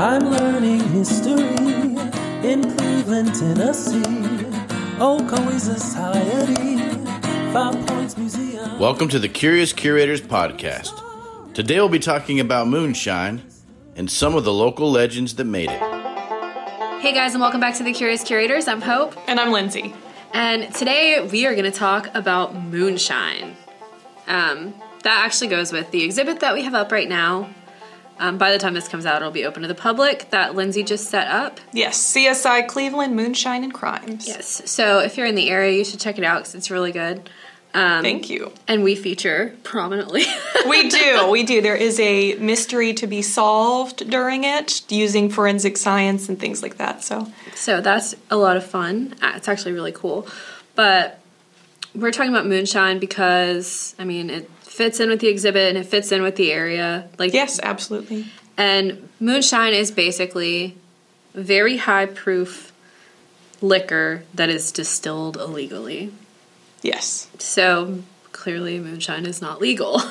I'm learning history in Cleveland, Tennessee. Ocoee Society, Five Points Museum. Welcome to the Curious Curators Podcast. Today we'll be talking about moonshine and some of the local legends that made it. Hey guys, and welcome back to the Curious Curators. I'm Hope, And I'm Lindsay. and today we are going to talk about moonshine. Um, that actually goes with the exhibit that we have up right now. Um, by the time this comes out, it'll be open to the public that Lindsay just set up. Yes, CSI Cleveland Moonshine and Crimes. Yes, so if you're in the area, you should check it out because it's really good. Um, Thank you. and we feature prominently. We do, we do. There is a mystery to be solved during it using forensic science and things like that. So, So that's a lot of fun. Uh, It's actually really cool. But we're talking about moonshine because I mean it fits in with the exhibit and it fits in with the area. Like yes, absolutely. and moonshine is basically very high proof liquor that is distilled illegally. Yes. So clearly moonshine is not legal.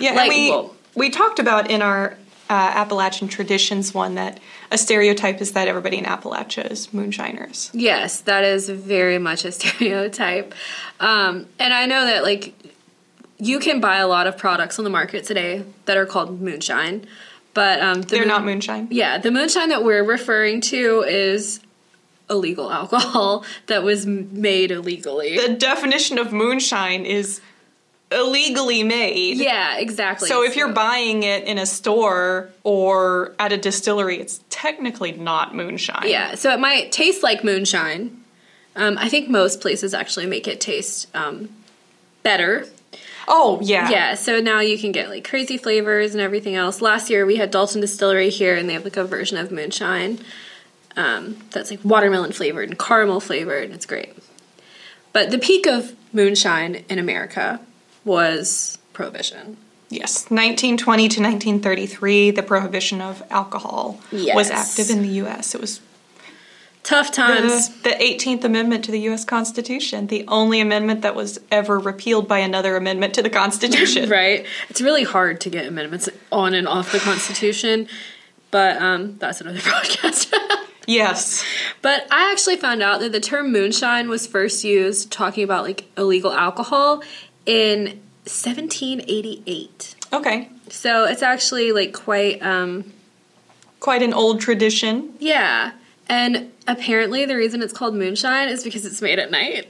Yeah, Like, we, well- we talked about in our uh, Appalachian traditions one that a stereotype is that everybody in Appalachia is moonshiners. Yes, that is very much a stereotype. Um, and I know that, like, you can buy a lot of products on the market today that are called moonshine, but um, the They're moon- not moonshine. Yeah, the moonshine that we're referring to is illegal alcohol that was made illegally. The definition of moonshine is illegally made. yeah, exactly. So if you're buying it in a store or at a distillery, it's technically not moonshine. yeah, so it might taste like moonshine. Um, I think most places actually make it taste um, better Oh yeah. Yeah, so now you can get like crazy flavors and everything else. Last year we had Dalton Distillery here, and they have like a version of moonshine um, that's like watermelon flavored and caramel flavored, and it's great. But the peak of moonshine in America was prohibition. Yes. 1920 to 1933, the prohibition of alcohol was active in the U.S. It was Tough times. the, the 18th Amendment to the U.S. Constitution, the only amendment that was ever repealed by another amendment to the Constitution. right? It's really hard to get amendments on and off the Constitution, but um, that's another podcast. Yes. But I actually found out that the term moonshine was first used talking about like illegal alcohol in 1788. Okay. So it's actually like quite um Quite an old tradition. yeah. And apparently the reason it's called moonshine is because it's made at night.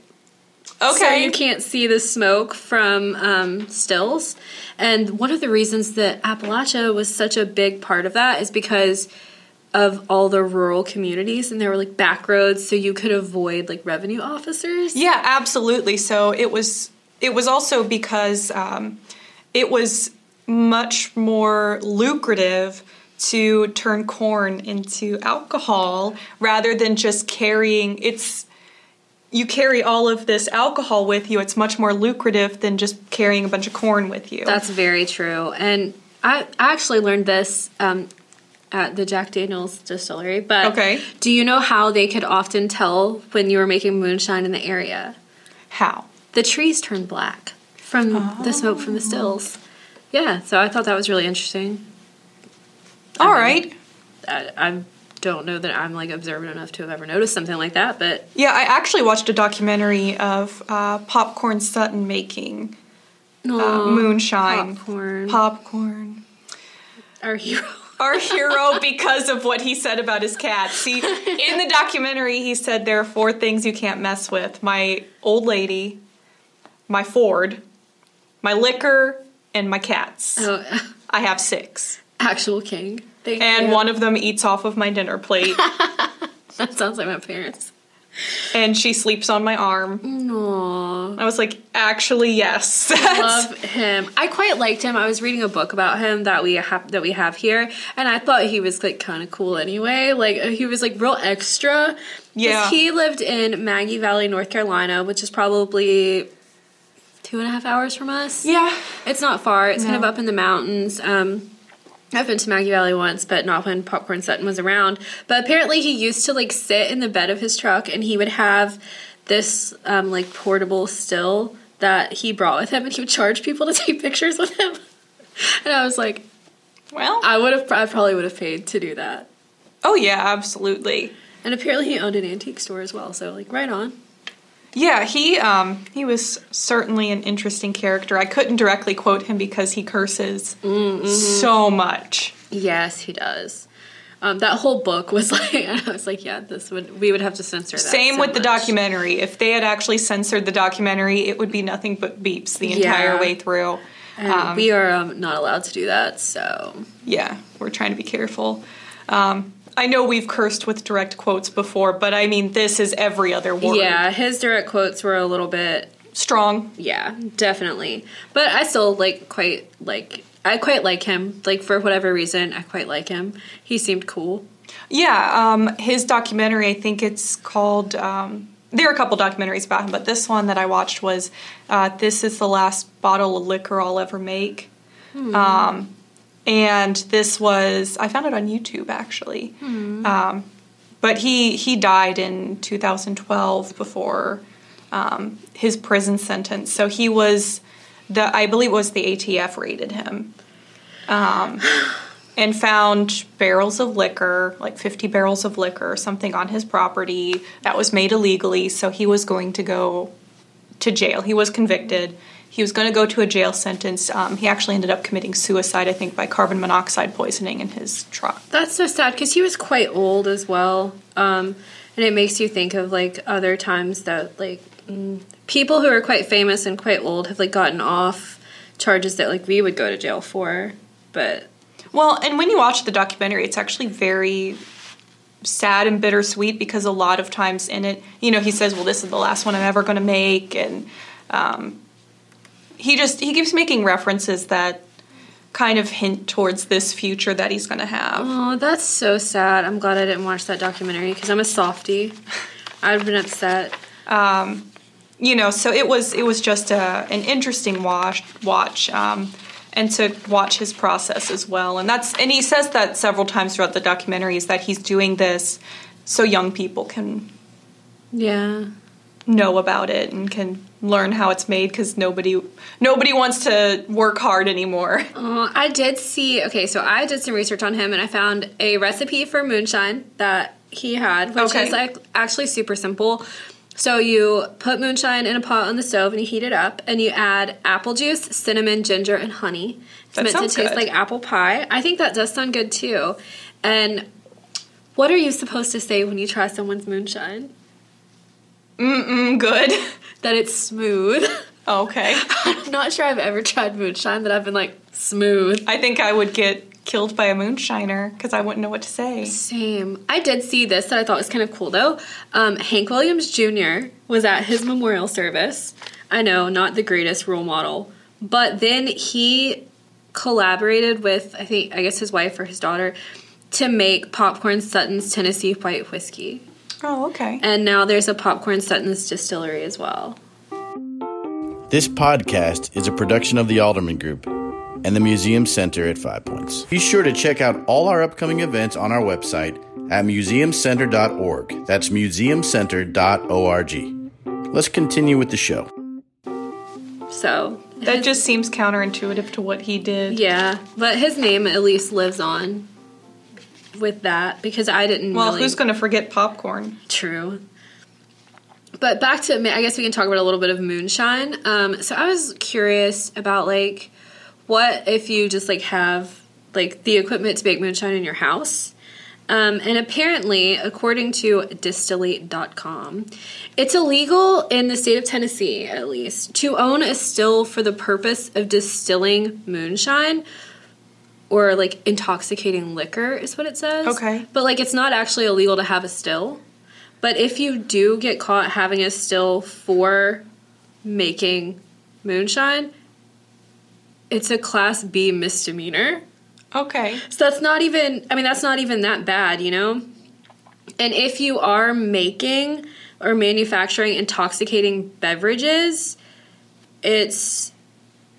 So Okay. you can't see the smoke from um, stills. And one of the reasons that Appalachia was such a big part of that is because of all the rural communities and there were like back roads so you could avoid like revenue officers. Yeah, absolutely. So it was it was also because um, it was much more lucrative to turn corn into alcohol rather than just carrying it's you carry all of this alcohol with you it's much more lucrative than just carrying a bunch of corn with you That's very true. And I, I actually learned this um, at the Jack Daniels distillery. But Okay. do you know how they could often tell when you were making moonshine in the area? how The trees turn black from the smoke from the stills. Yeah, so I thought that was really interesting. All right I, I don't know that I'm like observant enough to have ever noticed something like that, but yeah i actually watched a documentary of uh, popcorn sutton making uh, moonshine popcorn, popcorn our hero. our hero because of what he said about his cat. See, in the documentary, he said there are four things you can't mess with my old lady, my Ford, my liquor, and my cats. Oh, I have six. actual king. Thank And you. one of them eats off of my dinner plate, that sounds like my parents. and she sleeps on my arm. Aww. I was like, actually, yes. Love him. I quite liked him. I was reading a book about him that we have that we have here, and I thought he was like kind of cool anyway. Like he was like real extra. Yeah. he lived in Maggie Valley, North Carolina, which is probably two and a half hours from us. yeah. It's not far. It's kind of up in the mountains. Um, I've been to Maggie Valley once, but not when Popcorn Sutton was around. But apparently, he used to like sit in the bed of his truck, and he would have this um, like portable still that he brought with him, and he would charge people to take pictures with him. And I was like, Well, I would have, I probably would have paid to do that. Oh yeah, absolutely. And apparently he owned an antique store as well, so like right on. Yeah, he um he was certainly an interesting character. I couldn't directly quote him because he curses so much. Yes, he does. Um, that whole book was like I was like, yeah, this would we would have to censor that. Same so with the documentary. If they had actually censored the documentary, it would be nothing but beeps the entire Yeah. way through. And we are um, not allowed to do that, so Yeah, we're trying to be careful. Um, I know we've cursed with direct quotes before, but I mean this is every other word. yeah, his direct quotes were a little bit strong. yeah, definitely. But I still like quite like I quite like him. Like for whatever reason, I quite like him. He seemed cool. Yeah, um, his documentary, I think it's called. Um, there are a couple documentaries about him, but this one that I watched was uh, "This is the last bottle of liquor I'll ever make," um, and this was I found it on YouTube actually. Um, but he he died in 2012 before um, his prison sentence, so he was the I believe it was the ATF raided him and found barrels of liquor, like 50 barrels of liquor something on his property that was made illegally. So he was going to go to jail. He was convicted. He was going to go to a jail sentence. Um, he actually ended up committing suicide, I think, by carbon monoxide poisoning in his truck. That's so sad because he was quite old as well. Um, and it makes you think of like other times that like mm, people who are quite famous and quite old have like gotten off charges that like we would go to jail for. But Well, and when you watch the documentary, it's actually very sad and bittersweet because a lot of times in it, you know, he says, "Well, this is the last one I'm ever going to make," and um, he just he keeps making references that kind of hint towards this future that he's going to have. oh, that's so sad. I'm glad I didn't watch that documentary because I'm a softie. I'd been upset. Um, you know so it was it was just a, an interesting watch watch um, and to watch his process as well and that's and he says that several times throughout the documentary is that he's doing this so young people can Yeah. Know about it and can learn how it's made because nobody nobody wants to work hard anymore Uh, I did see. Okay, so I did some research on him, and I found a recipe for moonshine that he had, which Okay. is like actually super simple. So you put moonshine in a pot on the stove, and you heat it up, and you add apple juice, cinnamon, ginger, and honey. It's That meant to taste good. like apple pie. I think that does sound good too. And what are you supposed to say when you try someone's moonshine? Mm, mm, good That it's smooth. okay I'm not sure I've ever tried moonshine that I've been like smooth. i think i would get killed by a moonshiner because i wouldn't know what to say Same. I did see this that I thought was kind of cool though. Um, Hank Williams Jr. was at his memorial service. I know, not the greatest role model, but then he collaborated with I think I guess his wife or his daughter to make Popcorn Sutton's Tennessee White Whiskey, oh okay and now there's a Popcorn Sutton's distillery as well. This podcast is a production of the Alderman Group and the Museum Center at Five Points. Be sure to check out all our upcoming events on our website at museumcenter.org. That's museumcenter.org. Let's continue with the show. So that just seems counterintuitive to what he did yeah, but his name at least lives on with that because I didn't. well really- who's going to forget popcorn True. But back to, I guess we can talk about a little bit of moonshine. Um, so I was curious about like, what if you just like have like the equipment to make moonshine in your house? Um, and apparently, according to distillate.com, it's illegal in the state of Tennessee, at least, to own a still for the purpose of distilling moonshine or like intoxicating liquor, is what it says. Okay. But like, it's not actually illegal to have a still. But if you do get caught having a still for making moonshine, it's a class B misdemeanor. okay So that's not even, I mean, that's not even that bad, you know? And if you are making or manufacturing intoxicating beverages, it's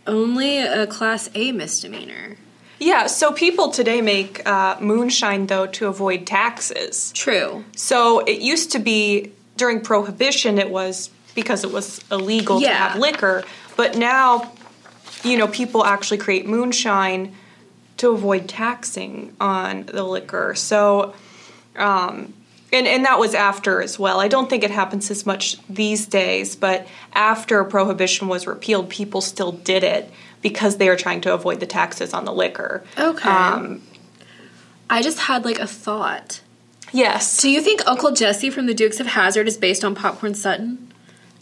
only a class A misdemeanor. Yeah, so people today make uh, moonshine though to avoid taxes. True. So it used to be during Prohibition, it was because it was illegal to have liquor, but now, you know, people actually create moonshine to avoid taxing on the liquor. So Um, and, and that was after as well. I don't think it happens as much these days, but after prohibition was repealed, people still did it because they are trying to avoid the taxes on the liquor. Okay. Um, I just had like a thought. yes. Do you think Uncle Jesse from the Dukes of Hazzard is based on Popcorn Sutton?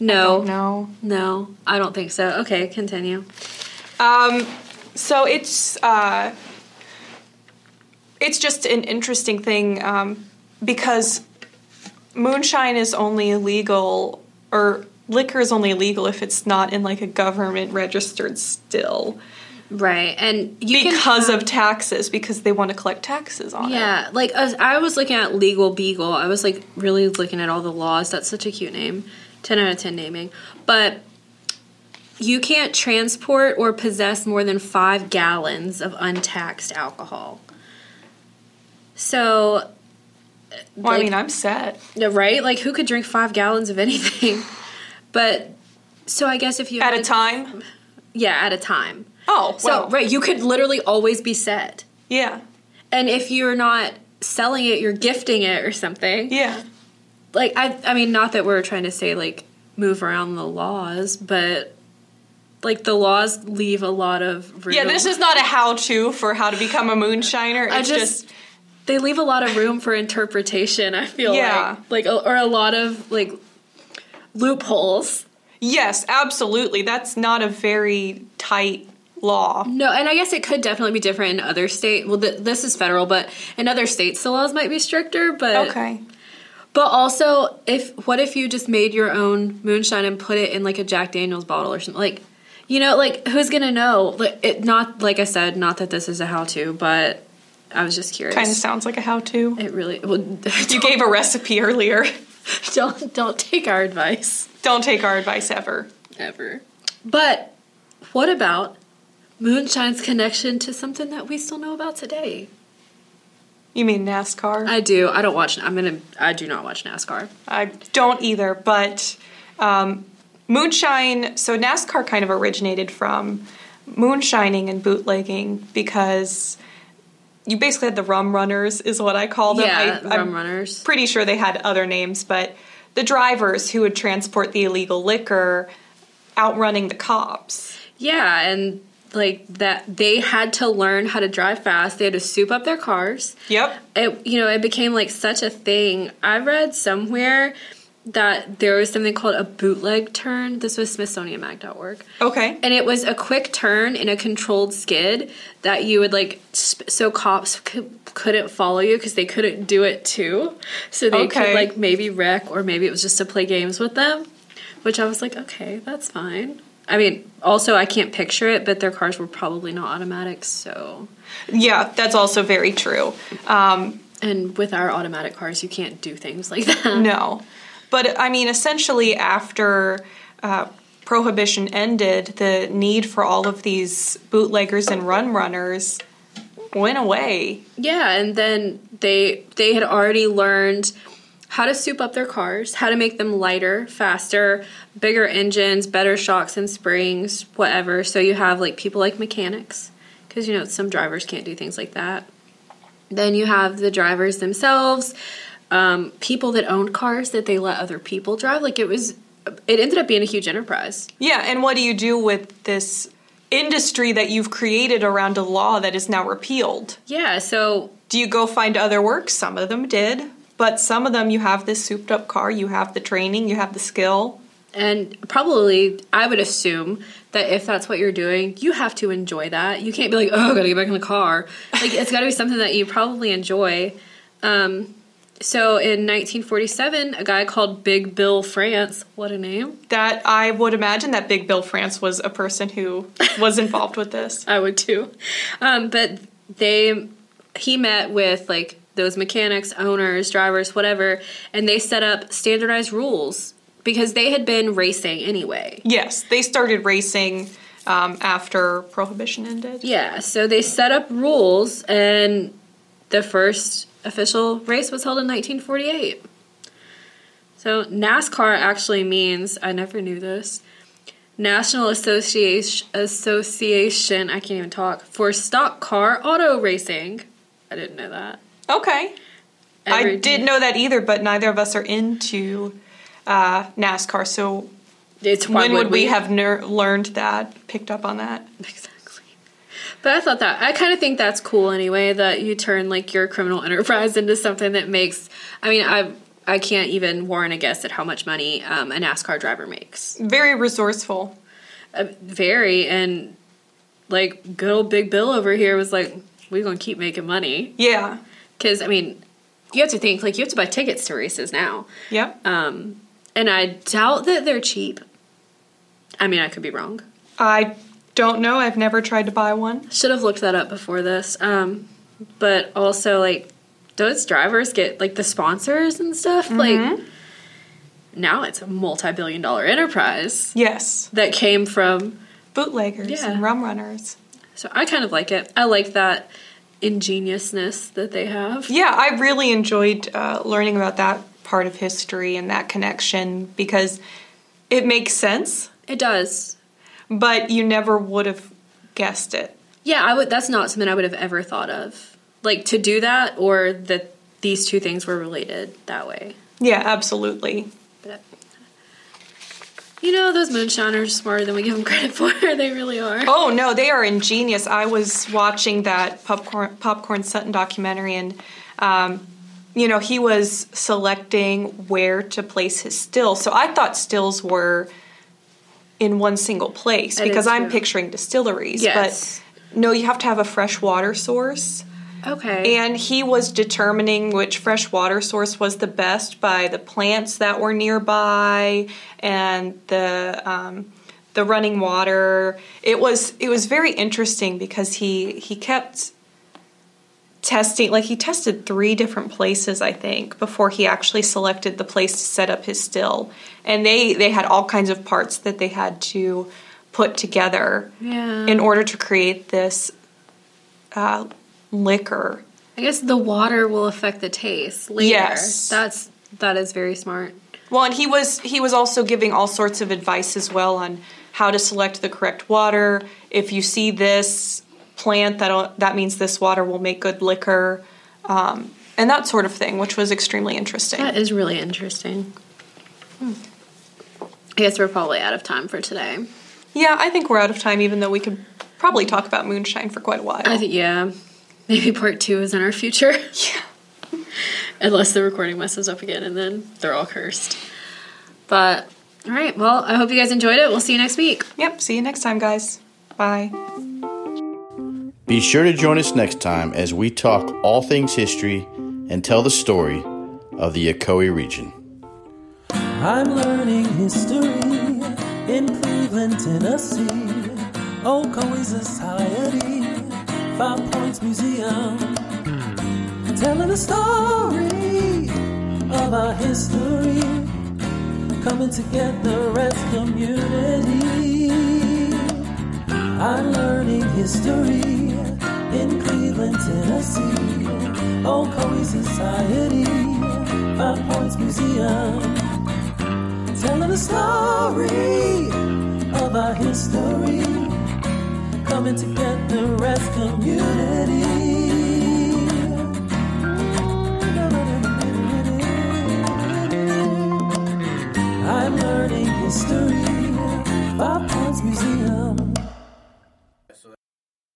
No. No. No, I don't think so. Okay, continue. Um, so it's uh, it's just an interesting thing um, because moonshine is only illegal or liquor is only legal if it's not in like a government registered still Right, and you because have- of taxes because they want to collect taxes on it. Yeah, like I was looking at Legal Beagle, I was like really looking at all the laws. That's such a cute name. 10 out of 10 naming. But you can't transport or possess more than 5 gallons of untaxed alcohol. So Well, I mean, I'm set. right? Like who could drink 5 gallons of anything? but so I guess if you At a time? Yeah, at a time. Oh, So, right, you could literally always be set. yeah, And if you're not selling it, you're gifting it or something. yeah. Like I I mean not that we're trying to say like move around the laws, but like the laws leave a lot of room. Yeah, this is not a how-to for how to become a moonshiner. It's I just, just, they leave a lot of room for interpretation, I feel Yeah. like. Like or a lot of like loopholes. yes, absolutely. That's not a very tight law. No, and I guess it could definitely be different in other states. Well, th- this is federal, but in other states the laws might be stricter. But Okay. But also, if what if you just made your own moonshine and put it in like a Jack Daniel's bottle or something? Like, you know, like who's gonna know? Like, it not like I said, not that this is a how-to, but I was just curious. Kind of sounds like a how-to. It really. Well, You gave a recipe earlier. don't don't take our advice Don't take our advice ever. ever. But what about moonshine's connection to something that we still know about today? You mean NASCAR? I do. I don't watch. I'm gonna. I do not watch NASCAR. I don't either, but um, moonshine. So NASCAR kind of originated from moonshining and bootlegging because you basically had the rum runners, is what I call them. Yeah, I, rum I'm runners. Pretty sure they had other names, but the drivers who would transport the illegal liquor, outrunning the cops. Yeah, and like that they had to learn how to drive fast. They had to soup up their cars. Yep. It you know, it became like such a thing. I read somewhere that there was something called a bootleg turn. This was smithsonianmag.org. Okay. And it was a quick turn in a controlled skid that you would like, sp- so cops c- couldn't follow you because they couldn't do it too. So they Okay. could like maybe wreck, or maybe it was just to play games with them. Which I was like, okay, that's fine. I mean, also I can't picture it, but their cars were probably not automatics. So, Yeah, that's also very true. Um, and with our automatic cars, you can't do things like that. No. But I mean, essentially, after uh, prohibition ended, the need for all of these bootleggers and rum runners went away. Yeah, and then they they had already learned how to soup up their cars, how to make them lighter, faster, bigger engines, better shocks and springs, whatever. So you have like people like mechanics because you know some drivers can't do things like that. Then you have the drivers themselves, um, people that owned cars that they let other people drive. Like it was, it ended up being a huge enterprise. Yeah, and what do you do with this industry that you've created around a law that is now repealed? Yeah, so Do you go find other work? Some of them did, but some of them you have this souped up car, you have the training, you have the skill. And probably, I would assume that if that's what you're doing, you have to enjoy that. You can't be like, oh, I gotta get back in the car. Like, it's gotta be something that you probably enjoy. Um, so in 1947, a guy called Big Bill France, what a name, That I would imagine that Big Bill France was a person who was involved with this. I would too. Um, but they, he met with like those mechanics, owners, drivers, whatever, and they set up standardized rules because they had been racing anyway. Yes, they started racing um, after Prohibition ended. Yeah, so they set up rules, and the first official race was held in 1948. So NASCAR actually means I never knew this. National Association Association, I can't even talk, for stock car auto racing. I didn't know that. Okay. I didn't know that either, but neither of us are into uh, NASCAR. So It's when would we we have ner- learned that, picked up on that? Exactly. But I thought that I kind of think that's cool anyway that you turn like your criminal enterprise into something that makes. I mean, I I can't even warrant a guess at how much money um, a NASCAR driver makes. Very resourceful. Uh, very and like good old Big Bill over here was like, we're gonna keep making money Yeah. because I mean, you have to think like you have to buy tickets to races now, Yep. um, and I doubt that they're cheap. I mean, I could be wrong. I don't know. I've never tried to buy one. Should have looked that up before this. Um, but also like those drivers get like the sponsors and stuff. Like now it's a multi-billion dollar enterprise Yes. that came from. Bootleggers Yeah. and rum runners. So I kind of like it. I like that ingeniousness that they have. Yeah, I really enjoyed uh, learning about that part of history and that connection because it makes sense, It does. But you never would have guessed it. Yeah, I would. That's not something I would have ever thought of. Like to do that, or that these two things were related that way. Yeah, absolutely. But you know, those moonshiners are smarter than we give them credit for. they really are. Oh no, they are ingenious. I was watching that popcorn popcorn Sutton documentary, and um, you know he was selecting where to place his stills. So I thought stills were in one single place That because I'm true. picturing distilleries. Yes. But no, you have to have a fresh water source. Okay. And he was determining which fresh water source was the best by the plants that were nearby and the um, the running water. It was it was very interesting because he he kept testing like he tested three different places I think before he actually selected the place to set up his still. And they they had all kinds of parts that they had to put together yeah. in order to create this uh, liquor. I guess the water will affect the taste later. Yes. That's that is very smart. Well, and he was he was also giving all sorts of advice as well on how to select the correct water. If you see this plant, that that means this water will make good liquor, um, and that sort of thing, which was extremely interesting. That is really interesting. Hmm. I guess we're probably out of time for today. Yeah, I think we're out of time, even though we could probably talk about moonshine for quite a while. I think yeah. Maybe part two is in our future. yeah. Unless the recording messes up again and then they're all cursed. But all right, well, I hope you guys enjoyed it. We'll see you next week. Yep. See you next time, guys. Bye. Be sure to join us next time as we talk all things history and tell the story of the Ocoee region. I'm learning history in Cleveland, Tennessee. Oh, Ocoee Society, Five Points Museum, telling the story of our history, coming together as community. I'm learning history in Cleveland, Tennessee. Oh, Ocoee Society, Five Points Museum telling the story of our history, coming together as community. I'm learning history